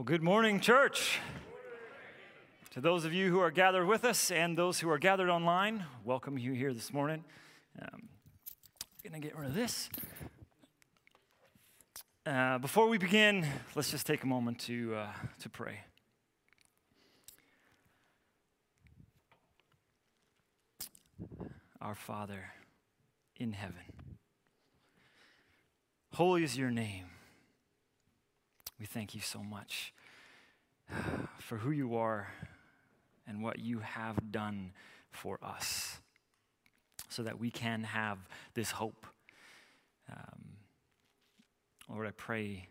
Well, good morning, church. To those of you who are gathered with us and those who are gathered online, welcome you here this morning. Um, gonna get rid of this. Uh, before we begin, let's just take a moment to uh, to pray. Our Father in heaven, holy is your name. We thank you so much for who you are and what you have done for us so that we can have this hope. Um, Lord, I pray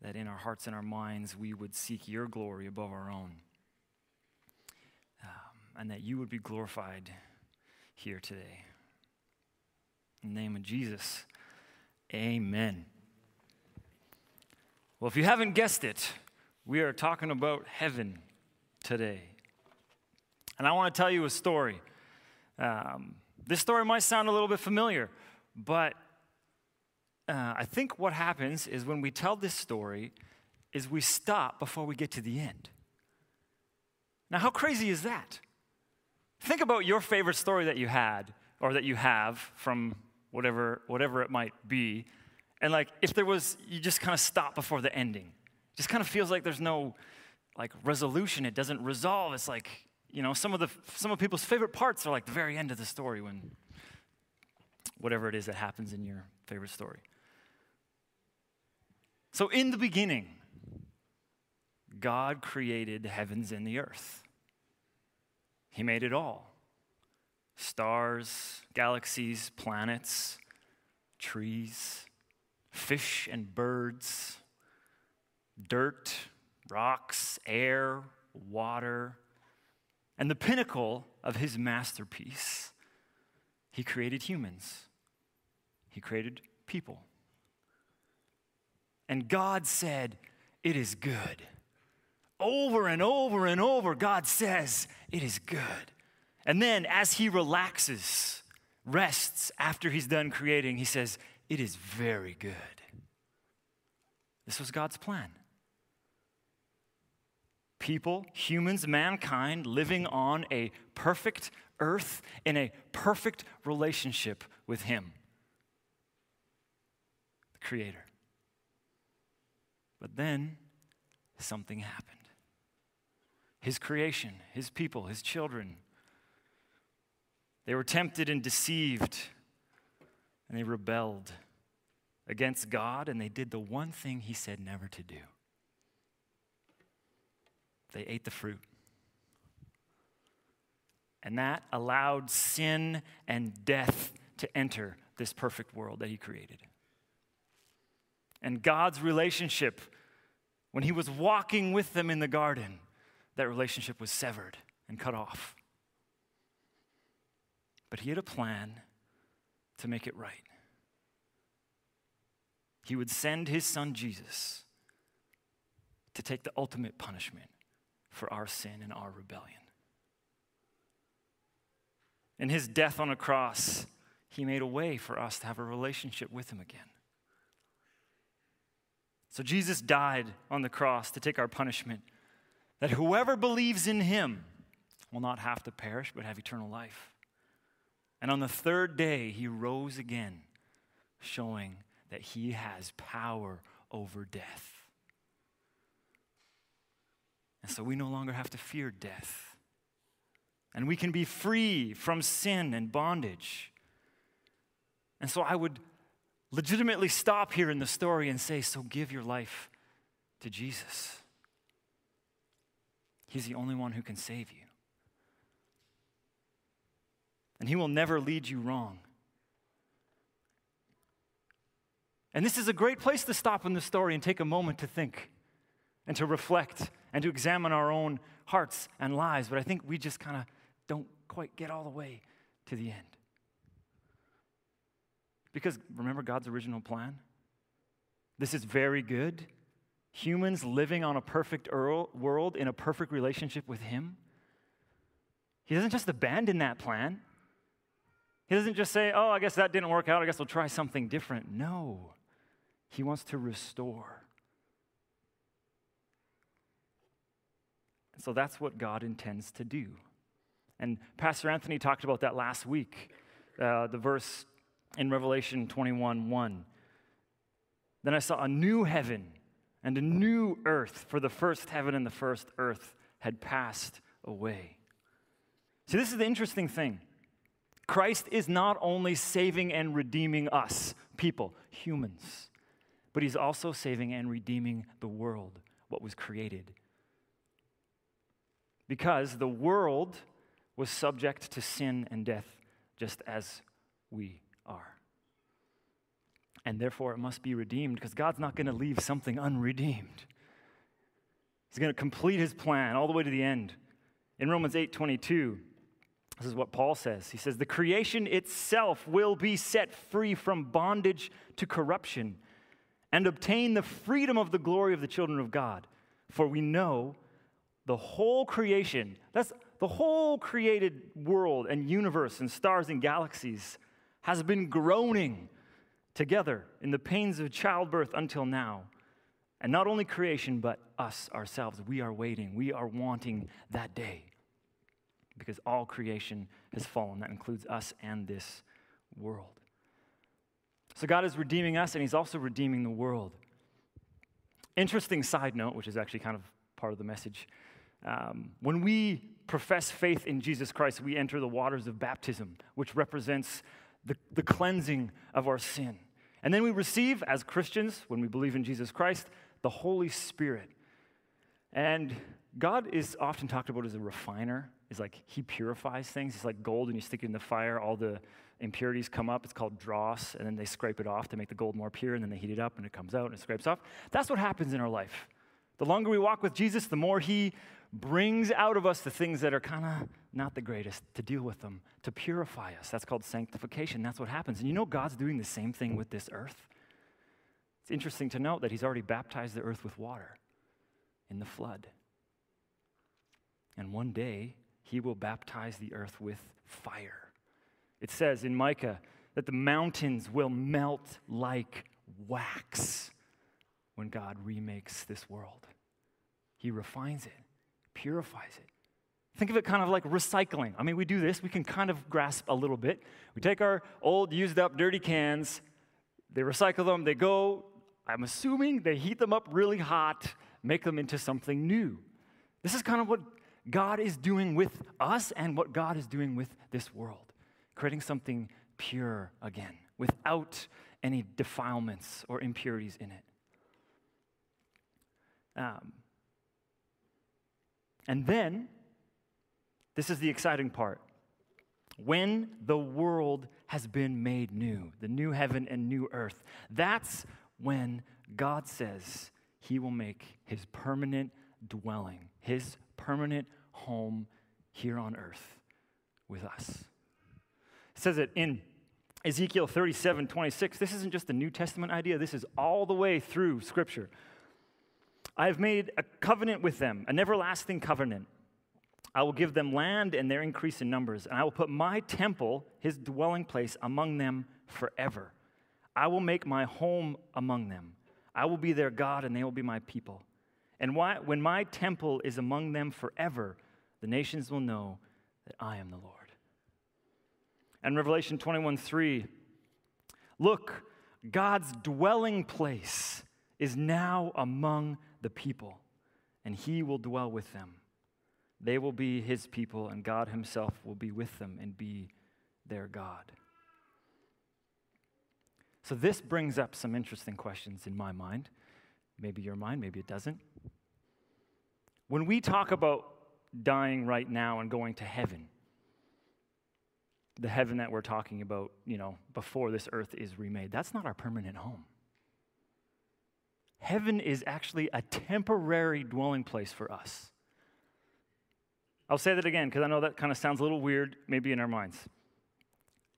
that in our hearts and our minds we would seek your glory above our own um, and that you would be glorified here today. In the name of Jesus, amen. Well, if you haven't guessed it, we are talking about heaven today. And I want to tell you a story. Um, this story might sound a little bit familiar, but uh, I think what happens is when we tell this story is we stop before we get to the end. Now, how crazy is that? Think about your favorite story that you had or that you have from whatever, whatever it might be. And like, if there was, you just kind of stop before the ending. It just kind of feels like there's no like resolution. It doesn't resolve. It's like, you know, some of the some of people's favorite parts are like the very end of the story when whatever it is that happens in your favorite story. So in the beginning, God created heavens and the earth. He made it all. Stars, galaxies, planets, trees, fish and birds, dirt, rocks, air, water, and the pinnacle of his masterpiece, he created humans. He created people. And God said, It is good. Over and over and over, God says, It is good. And then, as he relaxes, rests after he's done creating, he says, It is very good. This was God's plan. People, humans, mankind living on a perfect earth in a perfect relationship with Him, the Creator. But then something happened. His creation, His people, His children, they were tempted and deceived, and they rebelled against God, and they did the one thing He said never to do they ate the fruit. And that allowed sin and death to enter this perfect world that He created. And God's relationship, when He was walking with them in the garden, that relationship was severed and cut off. But He had a plan to make it right. He would send His Son Jesus to take the ultimate punishment for our sin and our rebellion. In his death on a cross, he made a way for us to have a relationship with him again. So Jesus died on the cross to take our punishment, that whoever believes in him will not have to perish but have eternal life. And on the third day, he rose again, showing that he has power over death. And so we no longer have to fear death. And we can be free from sin and bondage. And so I would legitimately stop here in the story and say, So give your life to Jesus. He's the only one who can save you. And He will never lead you wrong. And this is a great place to stop in the story and take a moment to think and to reflect and to examine our own hearts and lives, but I think we just kind of don't quite get all the way to the end. Because remember God's original plan? This is very good. Humans living on a perfect world in a perfect relationship with Him. He doesn't just abandon that plan. He doesn't just say, oh, I guess that didn't work out. I guess we'll try something different. No. He wants to restore so that's what God intends to do. And Pastor Anthony talked about that last week, uh, the verse in Revelation 21 1. Then I saw a new heaven and a new earth, for the first heaven and the first earth had passed away. See, this is the interesting thing. Christ is not only saving and redeeming us, people, humans, but he's also saving and redeeming the world, what was created. Because the world was subject to sin and death just as we are. And therefore, it must be redeemed because God's not going to leave something unredeemed. He's going to complete his plan all the way to the end. In Romans 8 22, this is what Paul says. He says, The creation itself will be set free from bondage to corruption and obtain the freedom of the glory of the children of God. For we know the whole creation, that's the whole created world and universe and stars and galaxies, has been groaning together in the pains of childbirth until now. And not only creation, but us ourselves. We are waiting, we are wanting that day because all creation has fallen. That includes us and this world. So God is redeeming us, and He's also redeeming the world. Interesting side note, which is actually kind of part of the message. Um, when we profess faith in Jesus Christ, we enter the waters of baptism, which represents the, the cleansing of our sin. And then we receive, as Christians, when we believe in Jesus Christ, the Holy Spirit. And God is often talked about as a refiner is like he purifies things. It's like gold, and you stick it in the fire, all the impurities come up. It's called dross, and then they scrape it off to make the gold more pure, and then they heat it up, and it comes out and it scrapes off. That's what happens in our life. The longer we walk with Jesus, the more he brings out of us the things that are kind of not the greatest to deal with them, to purify us. That's called sanctification. That's what happens. And you know, God's doing the same thing with this earth. It's interesting to note that He's already baptized the earth with water in the flood. And one day, he will baptize the earth with fire. It says in Micah that the mountains will melt like wax when God remakes this world. He refines it, purifies it. Think of it kind of like recycling. I mean, we do this, we can kind of grasp a little bit. We take our old, used up, dirty cans, they recycle them, they go, I'm assuming they heat them up really hot, make them into something new. This is kind of what God is doing with us and what God is doing with this world, creating something pure again, without any defilements or impurities in it. Um, and then, this is the exciting part. When the world has been made new, the new heaven and new earth, that's when God says he will make his permanent dwelling, his permanent home here on earth with us. It says it in Ezekiel 37 26. This isn't just a New Testament idea, this is all the way through Scripture. I have made a covenant with them, an everlasting covenant. I will give them land and their increase in numbers, and I will put my temple, his dwelling place, among them forever. I will make my home among them. I will be their God, and they will be my people. And why, when my temple is among them forever, the nations will know that I am the Lord. And Revelation 21 3, look, God's dwelling place is now among the people, and he will dwell with them. They will be his people, and God himself will be with them and be their God. So, this brings up some interesting questions in my mind. Maybe your mind, maybe it doesn't. When we talk about dying right now and going to heaven, the heaven that we're talking about, you know, before this earth is remade, that's not our permanent home. Heaven is actually a temporary dwelling place for us. I'll say that again because I know that kind of sounds a little weird, maybe in our minds.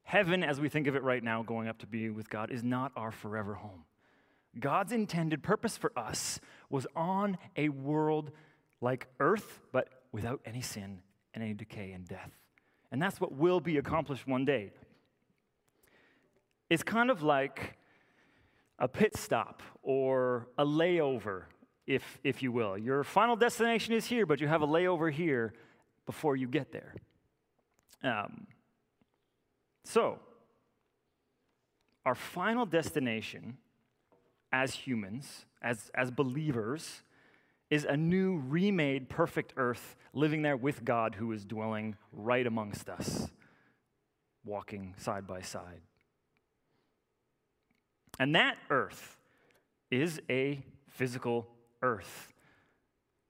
Heaven, as we think of it right now, going up to be with God, is not our forever home. God's intended purpose for us was on a world like earth, but without any sin and any decay and death. And that's what will be accomplished one day. It's kind of like a pit stop or a layover if, if you will. Your final destination is here, but you have a layover here before you get there. Um, so, our final destination as humans, as, as believers, is a new, remade, perfect earth living there with God who is dwelling right amongst us, walking side by side. And that earth is a physical earth.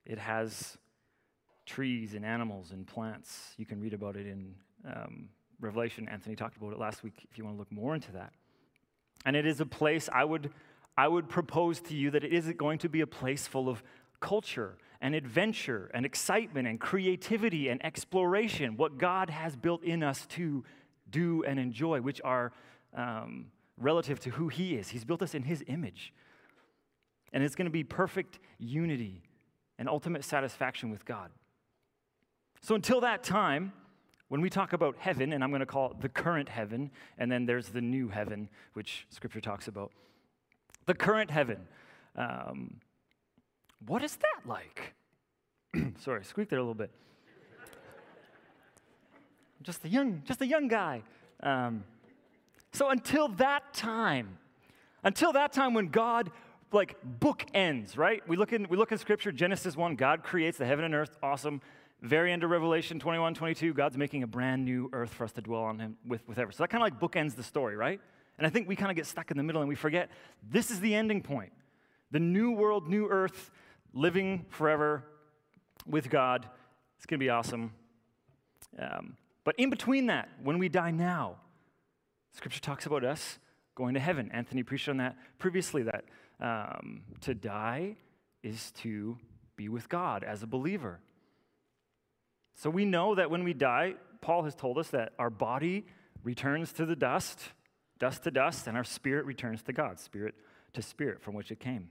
It has trees and animals and plants. You can read about it in um, Revelation. Anthony talked about it last week if you want to look more into that. And it is a place I would, I would propose to you that it is going to be a place full of culture and adventure and excitement and creativity and exploration, what God has built in us to do and enjoy, which are um, relative to who He is. He's built us in His image. And it's going to be perfect unity and ultimate satisfaction with God. So until that time, when we talk about heaven, and I'm going to call it the current heaven, and then there's the new heaven, which Scripture talks about. The current heaven. Um, what is that like? Sorry, squeak there a little bit. just a young, just a young guy. Um, so until that time, until that time when God like book ends, right? We look in we look in scripture, Genesis 1, God creates the heaven and earth, awesome. Very end of Revelation 21, 22, God's making a brand new earth for us to dwell on him with, with ever. So that kind of like bookends the story, right? And I think we kind of get stuck in the middle and we forget this is the ending point. The new world, new earth, living forever with God. It's going to be awesome. Um, but in between that, when we die now, Scripture talks about us going to heaven. Anthony preached on that previously that um, to die is to be with God as a believer. So we know that when we die, Paul has told us that our body returns to the dust, dust to dust, and our spirit returns to God, spirit to spirit from which it came.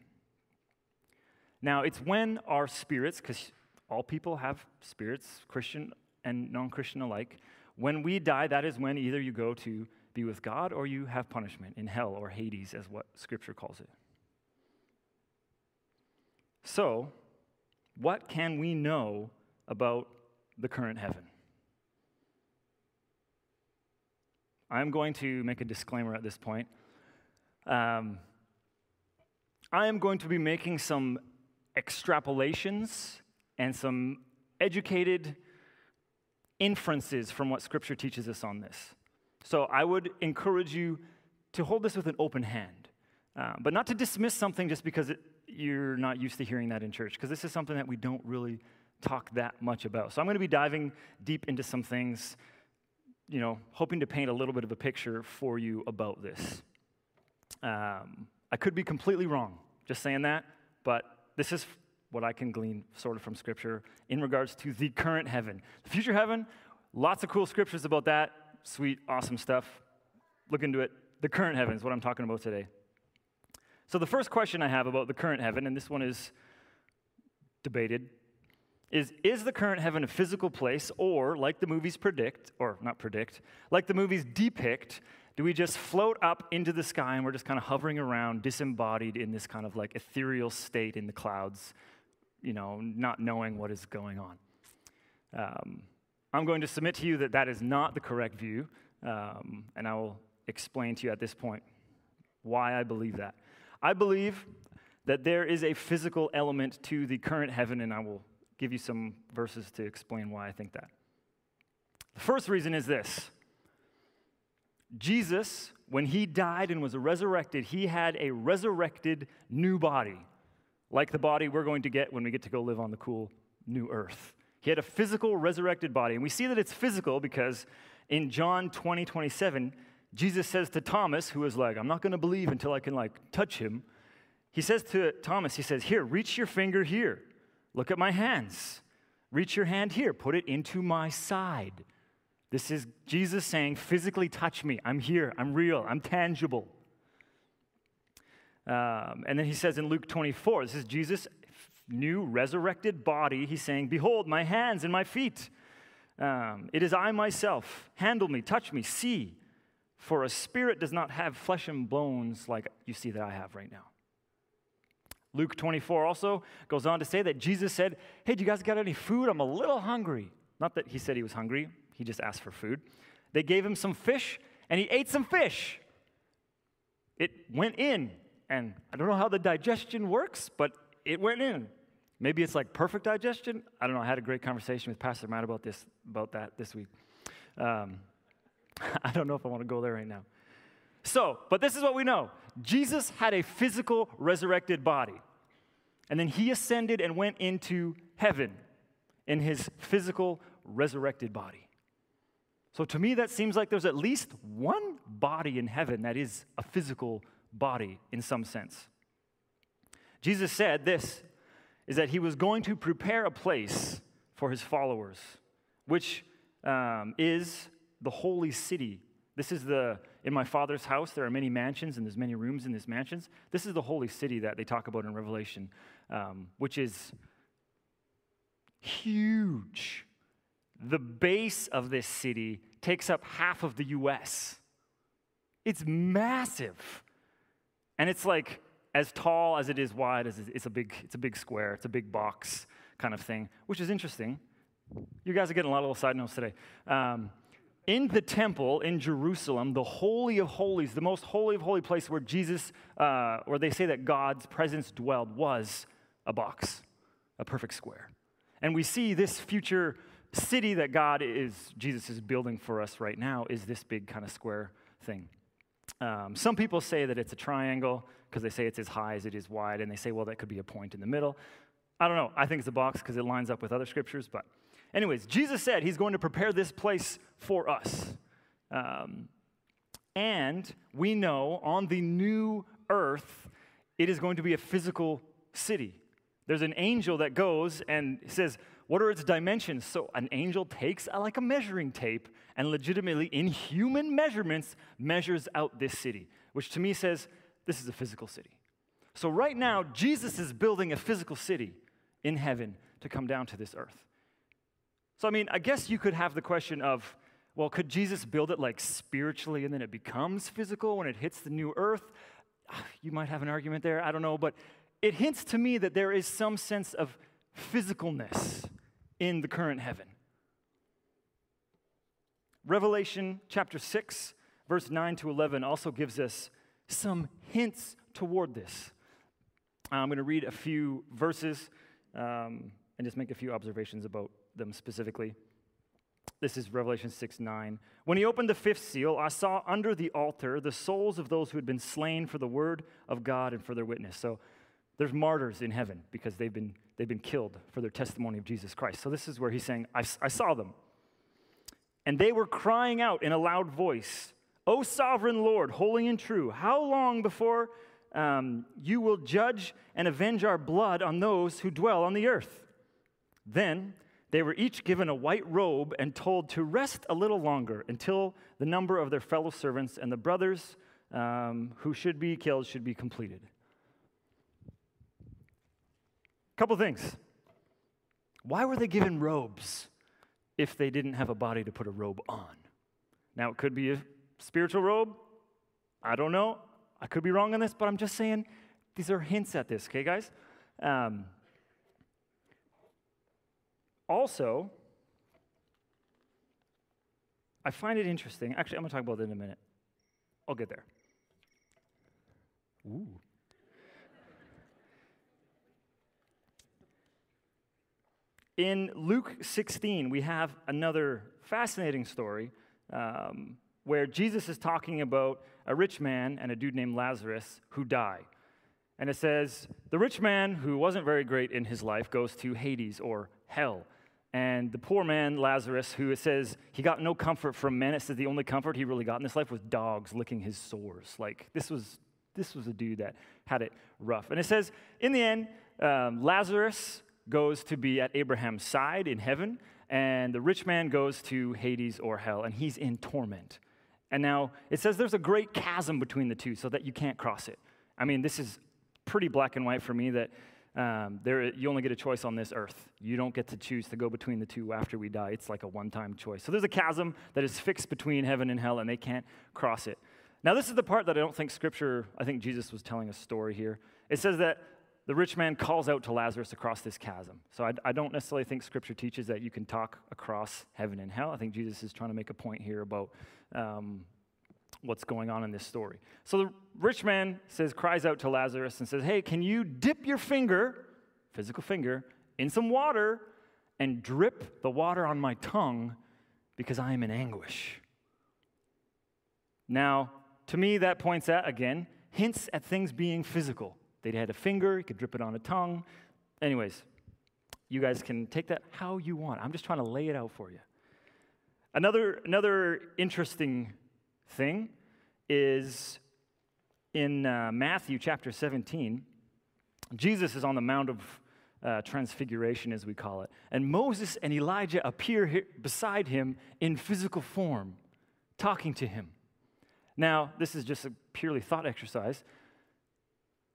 Now, it's when our spirits, because all people have spirits, Christian and non Christian alike, when we die, that is when either you go to be with God or you have punishment in hell or Hades, as what Scripture calls it. So, what can we know about the current heaven? I'm going to make a disclaimer at this point. Um, I am going to be making some extrapolations and some educated inferences from what Scripture teaches us on this. So I would encourage you to hold this with an open hand, uh, but not to dismiss something just because it, you're not used to hearing that in church, because this is something that we don't really talk that much about. So I'm going to be diving deep into some things, you know, hoping to paint a little bit of a picture for you about this. Um, I could be completely wrong, just saying that, but this is what I can glean sort of from Scripture in regards to the current heaven. The future heaven, lots of cool scriptures about that. Sweet, awesome stuff. Look into it. The current heaven is what I'm talking about today. So, the first question I have about the current heaven, and this one is debated, is Is the current heaven a physical place, or like the movies predict, or not predict, like the movies depict, do we just float up into the sky and we're just kind of hovering around, disembodied in this kind of like ethereal state in the clouds, you know, not knowing what is going on? Um, I'm going to submit to you that that is not the correct view, um, and I will explain to you at this point why I believe that. I believe that there is a physical element to the current heaven, and I will give you some verses to explain why I think that. The first reason is this Jesus, when he died and was resurrected, he had a resurrected new body, like the body we're going to get when we get to go live on the cool new earth. He had a physical resurrected body. And we see that it's physical because in John 20, 27, Jesus says to Thomas, who is like, I'm not going to believe until I can like touch him. He says to Thomas, he says, Here, reach your finger here. Look at my hands. Reach your hand here. Put it into my side. This is Jesus saying, physically touch me. I'm here. I'm real. I'm tangible. Um, and then he says in Luke 24, this is Jesus' new resurrected body. He's saying, Behold, my hands and my feet. Um, it is I myself. Handle me, touch me, see. For a spirit does not have flesh and bones like you see that I have right now. Luke 24 also goes on to say that Jesus said, Hey, do you guys got any food? I'm a little hungry. Not that he said he was hungry, he just asked for food. They gave him some fish, and he ate some fish. It went in, and I don't know how the digestion works, but it went in. Maybe it's like perfect digestion. I don't know. I had a great conversation with Pastor Matt about this, about that this week. Um, I don't know if I want to go there right now. So, but this is what we know Jesus had a physical resurrected body. And then he ascended and went into heaven in his physical resurrected body. So to me, that seems like there's at least one body in heaven that is a physical body in some sense. Jesus said this is that he was going to prepare a place for his followers, which um, is the holy city. This is the, in my father's house, there are many mansions and there's many rooms in these mansions. This is the holy city that they talk about in Revelation, um, which is huge. The base of this city takes up half of the US. It's massive. And it's like as tall as it is wide, as it's a big, it's a big square, it's a big box kind of thing, which is interesting. You guys are getting a lot of little side notes today. Um, in the temple in Jerusalem, the Holy of Holies, the most holy of holy place where Jesus, uh, where they say that God's presence dwelled, was a box, a perfect square. And we see this future city that God is, Jesus is building for us right now, is this big kind of square thing. Um, some people say that it's a triangle because they say it's as high as it is wide, and they say, well, that could be a point in the middle. I don't know. I think it's a box because it lines up with other scriptures. But, anyways, Jesus said he's going to prepare this place for us. Um, and we know on the new earth, it is going to be a physical city. There's an angel that goes and says, What are its dimensions? So an angel takes a, like a measuring tape and legitimately, in human measurements, measures out this city, which to me says, This is a physical city. So right now, Jesus is building a physical city in heaven to come down to this earth. So, I mean, I guess you could have the question of, well, could Jesus build it like spiritually and then it becomes physical when it hits the new earth? Ah, you might have an argument there, I don't know, but it hints to me that there is some sense of physicalness in the current heaven. Revelation chapter 6, verse 9 to 11 also gives us some hints toward this. I'm going to read a few verses um, and just make a few observations about them specifically. This is Revelation 6 9. When he opened the fifth seal, I saw under the altar the souls of those who had been slain for the word of God and for their witness. So there's martyrs in heaven because they've been, they've been killed for their testimony of Jesus Christ. So this is where he's saying, I, I saw them. And they were crying out in a loud voice, O sovereign Lord, holy and true, how long before um, you will judge and avenge our blood on those who dwell on the earth? Then they were each given a white robe and told to rest a little longer until the number of their fellow servants and the brothers um, who should be killed should be completed. Couple things. Why were they given robes if they didn't have a body to put a robe on? Now, it could be a spiritual robe. I don't know. I could be wrong on this, but I'm just saying these are hints at this, okay, guys? Um, also, I find it interesting. Actually, I'm going to talk about it in a minute. I'll get there. Ooh. In Luke 16, we have another fascinating story um, where Jesus is talking about a rich man and a dude named Lazarus who die. And it says, the rich man who wasn't very great in his life goes to Hades or hell. And the poor man, Lazarus, who it says he got no comfort from men, it says the only comfort he really got in this life was dogs licking his sores. Like, this was, this was a dude that had it rough. And it says, in the end, um, Lazarus goes to be at Abraham's side in heaven, and the rich man goes to Hades or hell, and he's in torment. And now it says there's a great chasm between the two so that you can't cross it. I mean, this is pretty black and white for me that um, there, you only get a choice on this earth. You don't get to choose to go between the two after we die. It's like a one time choice. So there's a chasm that is fixed between heaven and hell, and they can't cross it. Now, this is the part that I don't think Scripture, I think Jesus was telling a story here. It says that the rich man calls out to Lazarus across this chasm. So I, I, don't necessarily think Scripture teaches that you can talk across heaven and hell. I think Jesus is trying to make a point here about um, what's going on in this story. So the rich man says, cries out to Lazarus and says, Hey, can you dip your finger, physical finger, in some water and drip the water on my tongue because I am in anguish? Now, to me, that points at, again, hints at things being physical. They had a finger, you could drip it on a tongue. Anyways, you guys can take that how you want. I'm just trying to lay it out for you. Another, another interesting thing is in uh, Matthew chapter 17, Jesus is on the Mount of uh, Transfiguration, as we call it. And Moses and Elijah appear here, beside him in physical form, talking to him. Now, this is just a purely thought exercise.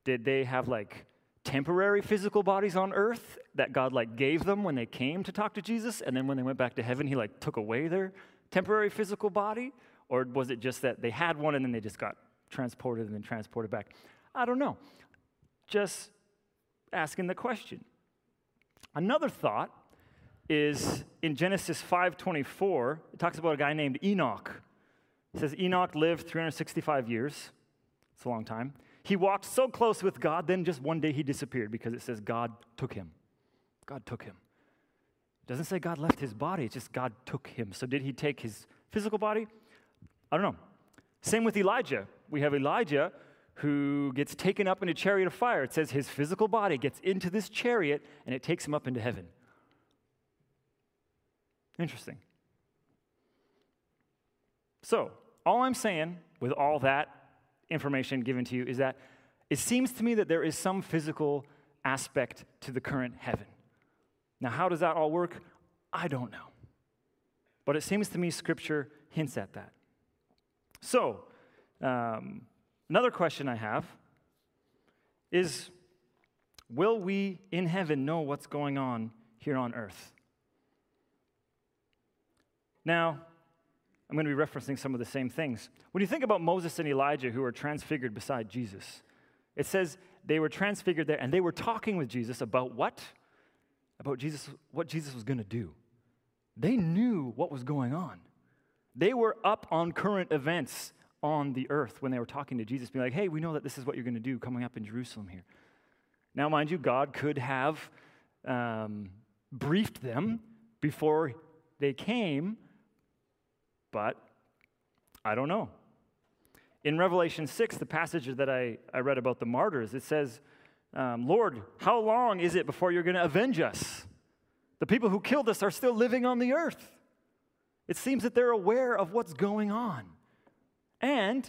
Did they have like temporary physical bodies on earth that God like gave them when they came to talk to Jesus and then when they went back to heaven he like took away their temporary physical body or was it just that they had one and then they just got transported and then transported back? I don't know. Just asking the question. Another thought is in Genesis 5:24, it talks about a guy named Enoch. It says Enoch lived 365 years. It's a long time. He walked so close with God, then just one day he disappeared because it says God took him. God took him. It doesn't say God left his body, it's just God took him. So did he take his physical body? I don't know. Same with Elijah. We have Elijah who gets taken up in a chariot of fire. It says his physical body gets into this chariot and it takes him up into heaven. Interesting. So, all I'm saying with all that information given to you is that it seems to me that there is some physical aspect to the current heaven. Now, how does that all work? I don't know. But it seems to me Scripture hints at that. So, um, another question I have is Will we in heaven know what's going on here on earth? Now, I'm going to be referencing some of the same things. When you think about Moses and Elijah who are transfigured beside Jesus, it says they were transfigured there and they were talking with Jesus about what? About Jesus, what Jesus was going to do. They knew what was going on. They were up on current events on the earth when they were talking to Jesus, being like, hey, we know that this is what you're going to do coming up in Jerusalem here. Now, mind you, God could have um, briefed them before they came, but I don't know. In Revelation 6, the passage that I, I read about the martyrs, it says, um, Lord, how long is it before you're going to avenge us? The people who killed us are still living on the earth. It seems that they're aware of what's going on. And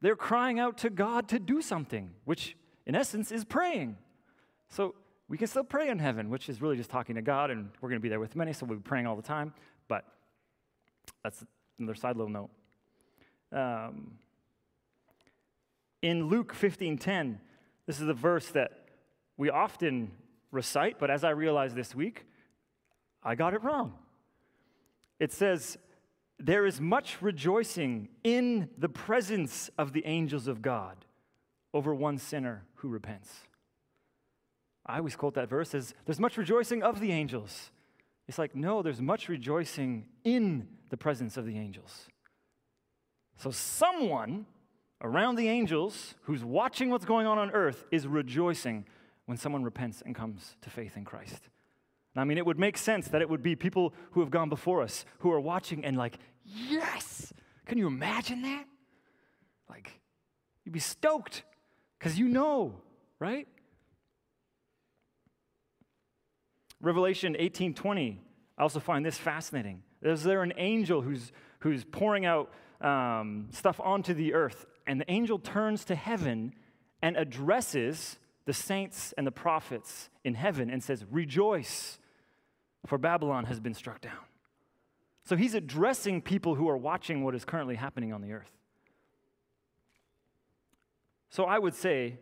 they're crying out to God to do something, which in essence is praying. So we can still pray in heaven, which is really just talking to God, and we're going to be there with many, so we'll be praying all the time. But that's another side little note. Um, in Luke 15:10, this is a verse that we often recite, but as I realized this week, I got it wrong it says, There is much rejoicing in the presence of the angels of God over one sinner who repents. I always quote that verse as, There's much rejoicing of the angels. It's like, no, there's much rejoicing in the presence of the angels. So, someone around the angels who's watching what's going on on earth is rejoicing when someone repents and comes to faith in Christ. And I mean, it would make sense that it would be people who have gone before us who are watching and like, yes! Can you imagine that? Like, you'd be stoked because you know, right? Revelation 18:20. I also find this fascinating. Is there an angel who's who's pouring out um, stuff onto the earth, and the angel turns to heaven and addresses the saints and the prophets in heaven and says, "Rejoice, for Babylon has been struck down. So he's addressing people who are watching what is currently happening on the earth. So I would say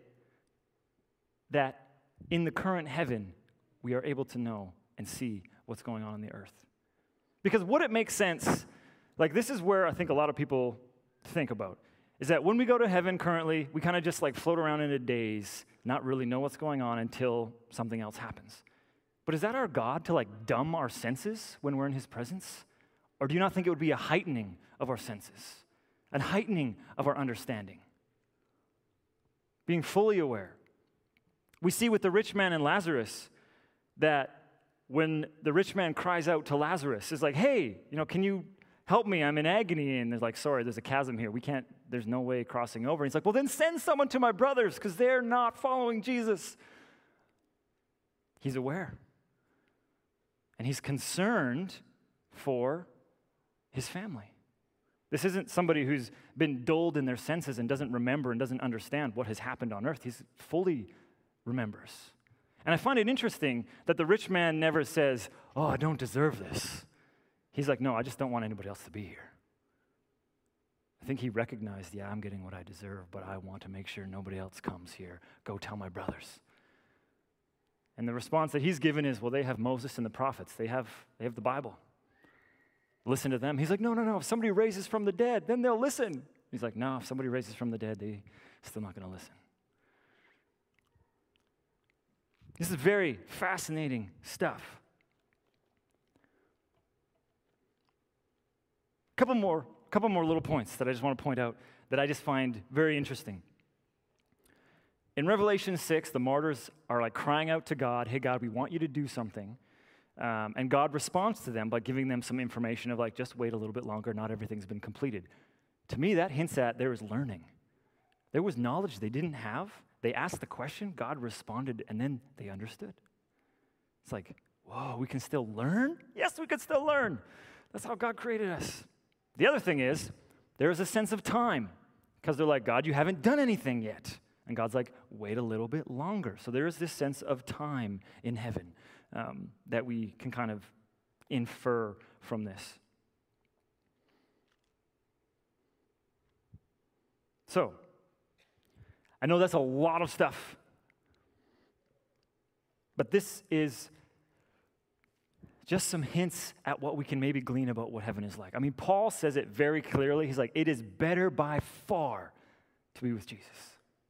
that in the current heaven, we are able to know and see what's going on in the earth. Because would it make sense? Like, this is where I think a lot of people think about is that when we go to heaven currently, we kind of just like float around in a daze, not really know what's going on until something else happens. But is that our God to like dumb our senses when we're in his presence? Or do you not think it would be a heightening of our senses, a heightening of our understanding? Being fully aware. We see with the rich man and Lazarus that when the rich man cries out to Lazarus, is like, hey, you know, can you help me? I'm in agony. And they're like, sorry, there's a chasm here. We can't, there's no way crossing over. And he's like, well, then send someone to my brothers because they're not following Jesus. He's aware. And he's concerned for his family. This isn't somebody who's been dulled in their senses and doesn't remember and doesn't understand what has happened on earth. He's fully remembers. And I find it interesting that the rich man never says, Oh, I don't deserve this. He's like, No, I just don't want anybody else to be here. I think he recognized, Yeah, I'm getting what I deserve, but I want to make sure nobody else comes here. Go tell my brothers. And the response that he's given is, Well, they have Moses and the prophets, they have, they have the Bible listen to them. He's like, no, no, no. If somebody raises from the dead, then they'll listen. He's like, no, if somebody raises from the dead, they're still not going to listen. This is very fascinating stuff. A couple more, couple more little points that I just want to point out that I just find very interesting. In Revelation 6, the martyrs are like crying out to God, Hey, God, we want you to do something. Um, and God responds to them by giving them some information of like, just wait a little bit longer, not everything's been completed. To me, that hints at there is learning. There was knowledge they didn't have. They asked the question, God responded, and then they understood. It's like, whoa, we can still learn? Yes, we can still learn. That's how God created us. The other thing is, there is a sense of time because they're like, God, you haven't done anything yet. And God's like, wait a little bit longer. So there is this sense of time in heaven um, that we can kind of infer from this. So, I know that's a lot of stuff, but this is just some hints at what we can maybe glean about what heaven is like. I mean, Paul says it very clearly. He's like, it is better by far to be with Jesus,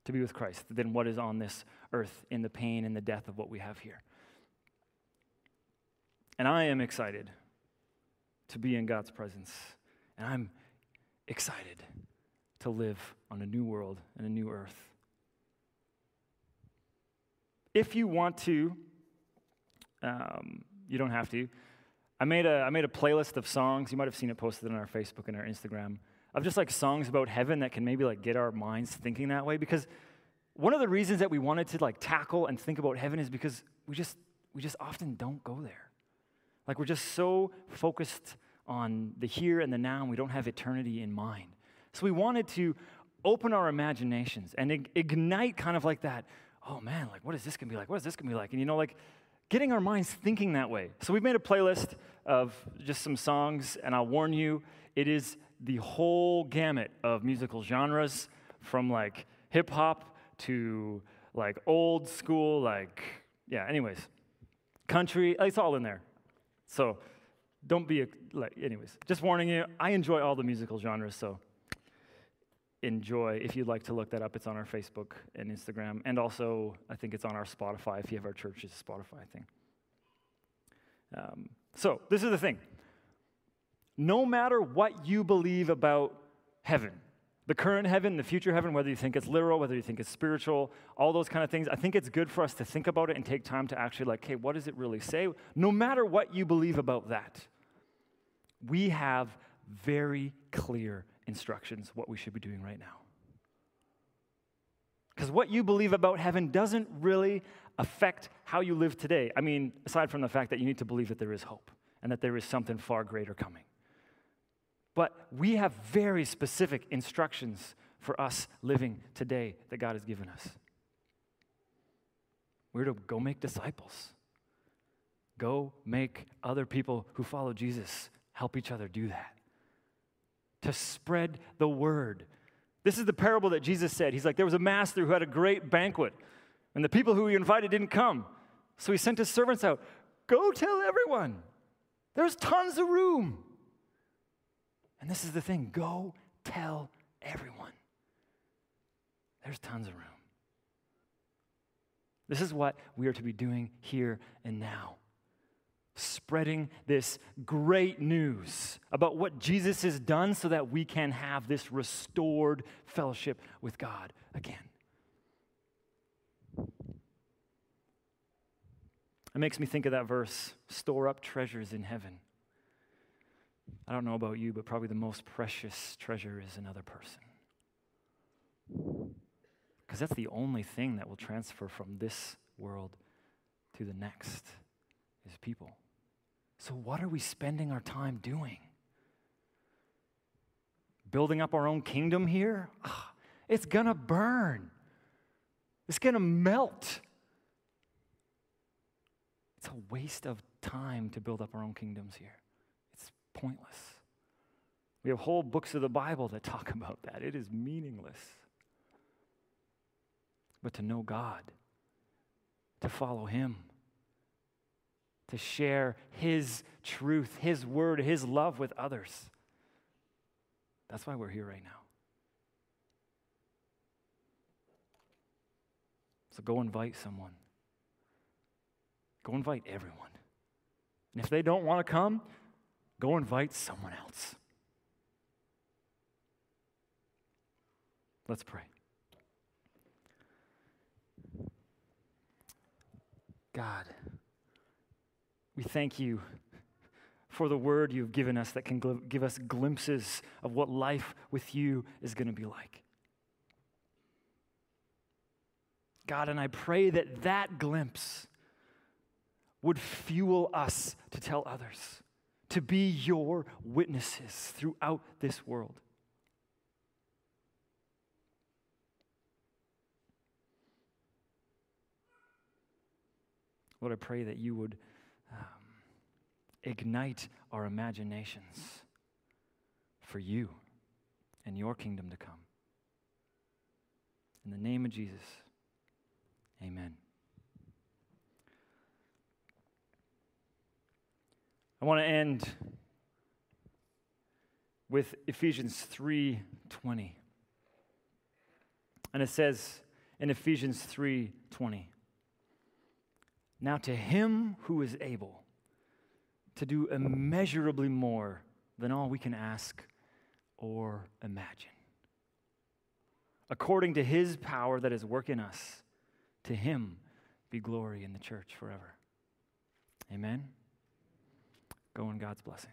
to be with Christ, than what is on this earth in the pain and the death of what we have here. And I am excited to be in God's presence. And I'm excited to live on a new world and a new earth. If you want to, um, you don't have to. I made, a, I made a playlist of songs. You might have seen it posted on our Facebook and our Instagram of just like songs about heaven that can maybe like get our minds thinking that way. Because one of the reasons that we wanted to like tackle and think about heaven is because we just we just often don't go there. Like we're just so focused on the here and the now, and we don't have eternity in mind. So we wanted to open our imaginations and ignite kind of like that. Oh man, like what is this gonna be like? What is this gonna be like? And you know, like getting our minds thinking that way. So we've made a playlist of just some songs, and I'll warn you, it is the whole gamut of musical genres from like hip hop to like old school, like, yeah, anyways, country, uh, it's all in there. So don't be, a, like, anyways, just warning you, I enjoy all the musical genres, so enjoy. If you'd like to look that up, it's on our Facebook and Instagram. And also, I think it's on our Spotify if you have our church's Spotify thing. Um, so, this is the thing. No matter what you believe about heaven, the current heaven, the future heaven, whether you think it's literal, whether you think it's spiritual, all those kind of things, I think it's good for us to think about it and take time to actually, like, hey, what does it really say? No matter what you believe about that, we have very clear instructions what we should be doing right now. Because what you believe about heaven doesn't really affect how you live today. I mean, aside from the fact that you need to believe that there is hope and that there is something far greater coming. But we have very specific instructions for us living today that God has given us. We're to go make disciples. Go make other people who follow Jesus help each other do that. To spread the word. This is the parable that Jesus said. He's like, there was a master who had a great banquet, and the people who he invited didn't come. So he sent his servants out go tell everyone. There's tons of room. And this is the thing go tell everyone. There's tons of room. This is what we are to be doing here and now. Spreading this great news about what Jesus has done so that we can have this restored fellowship with God again. It makes me think of that verse store up treasures in heaven. I don't know about you, but probably the most precious treasure is another person. Because that's the only thing that will transfer from this world to the next is people. So, what are we spending our time doing? Building up our own kingdom here? Ah, it's gonna burn, it's gonna melt. It's a waste of time to build up our own kingdoms here. It's pointless. We have whole books of the Bible that talk about that. It is meaningless. But to know God, to follow Him, to share His truth, His word, His love with others. That's why we're here right now. So go invite someone. Go invite everyone. And if they don't want to come, go invite someone else. Let's pray. God, we thank you for the word you've given us that can gl- give us glimpses of what life with you is going to be like. God, and I pray that that glimpse would fuel us to tell others, to be your witnesses throughout this world. Lord, I pray that you would ignite our imaginations for you and your kingdom to come. In the name of Jesus, amen. I want to end with Ephesians 3:20. And it says in Ephesians 3:20, Now to him who is able to do immeasurably more than all we can ask or imagine. According to his power that is working us, to him be glory in the church forever. Amen. Go in God's blessing.